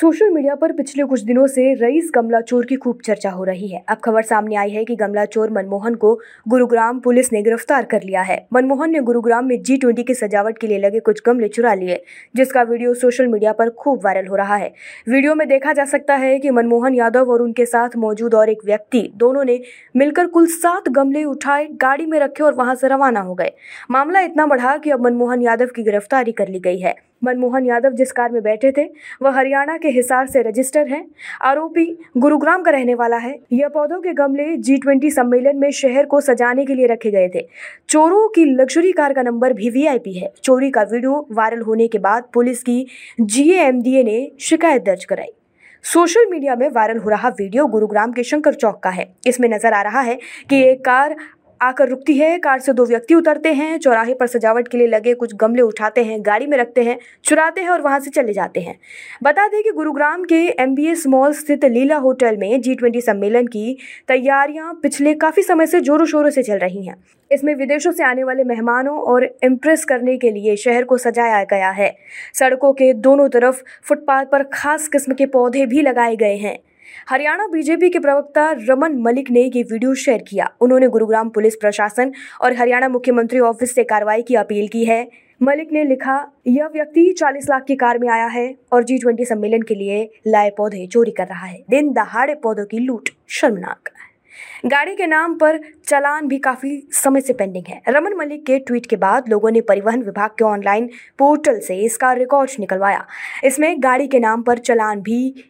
Social media पर पिछले कुछ दिनों से रईस गमला चोर की खूब चर्चा हो रही है। अब खबर सामने आई है कि गमला चोर मनमोहन को गुरुग्राम पुलिस ने गिरफ़्तार कर लिया है। मनमोहन ने गुरुग्राम में जी ट्वेंटी की सजावट के लिए लगे कुछ गमले चुरा लिए, जिसका वीडियो सोशल मीडिया पर खूब वायरल हो रहा है। वीडियो में देखा जा सकता है कि मनमोहन यादव और उनके साथ मौजूद और एक व्यक्ति, दोनों ने मिलकर कुल सात गमले उठाए, गाड़ी में रखे और वहाँ से रवाना हो गए। मामला इतना बढ़ा कि अब मनमोहन यादव की गिरफ्तारी कर ली गई है। मनमोहन यादव जिस कार में बैठे थे, वह हरियाणा के हिसार से रजिस्टर हैं। आरोपी गुरुग्राम का रहने वाला है। यह पौधों के गमले जी ट्वेंटी सम्मेलन में शहर को सजाने के लिए रखे गए थे। चोरों की लग्जरी कार का नंबर भी वीआईपी है। चोरी का वीडियो वायरल होने के बाद पुलिस की जीएएमडीए ने शिकायत दर्ज कराई। सोशल मीडिया में वायरल हो रहा वीडियो गुरुग्राम के शंकर चौक का है। इसमें नज़र आ रहा है कि एक कार आकर रुकती है, कार से दो व्यक्ति उतरते हैं, चौराहे पर सजावट के लिए लगे कुछ गमले उठाते हैं, गाड़ी में रखते हैं, चुराते हैं और वहाँ से चले जाते हैं। बता दें कि गुरुग्राम के एम बी एस मॉल स्थित लीला होटल में जी ट्वेंटी सम्मेलन की तैयारियाँ पिछले काफ़ी समय से जोरों शोरों से चल रही हैं। इसमें विदेशों से आने वाले मेहमानों और इम्प्रेस करने के लिए शहर को सजाया गया है। सड़कों के दोनों तरफ़ फुटपाथ पर खास किस्म के पौधे भी लगाए गए हैं। हरियाणा बीजेपी के प्रवक्ता रमन मलिक ने ये वीडियो शेयर किया। उन्होंने गुरुग्राम पुलिस प्रशासन और हरियाणा मुख्यमंत्री ऑफ़िस से कार्रवाई की अपील की है। मलिक ने लिखा, यह व्यक्ति 40 लाख की कार में आया है और जी ट्वेंटी सम्मेलन के लिए लाए पौधे चोरी कर रहा है। दिन दहाड़े पौधों की लूट शर्मनाक। गाड़ी के नाम पर चलान भी काफ़ी समय से पेंडिंग है। रमन मलिक के ट्वीट के बाद लोगों ने परिवहन विभाग के ऑनलाइन पोर्टल से इसका रिकॉर्ड निकलवाया। इसमें गाड़ी के नाम पर चलान भी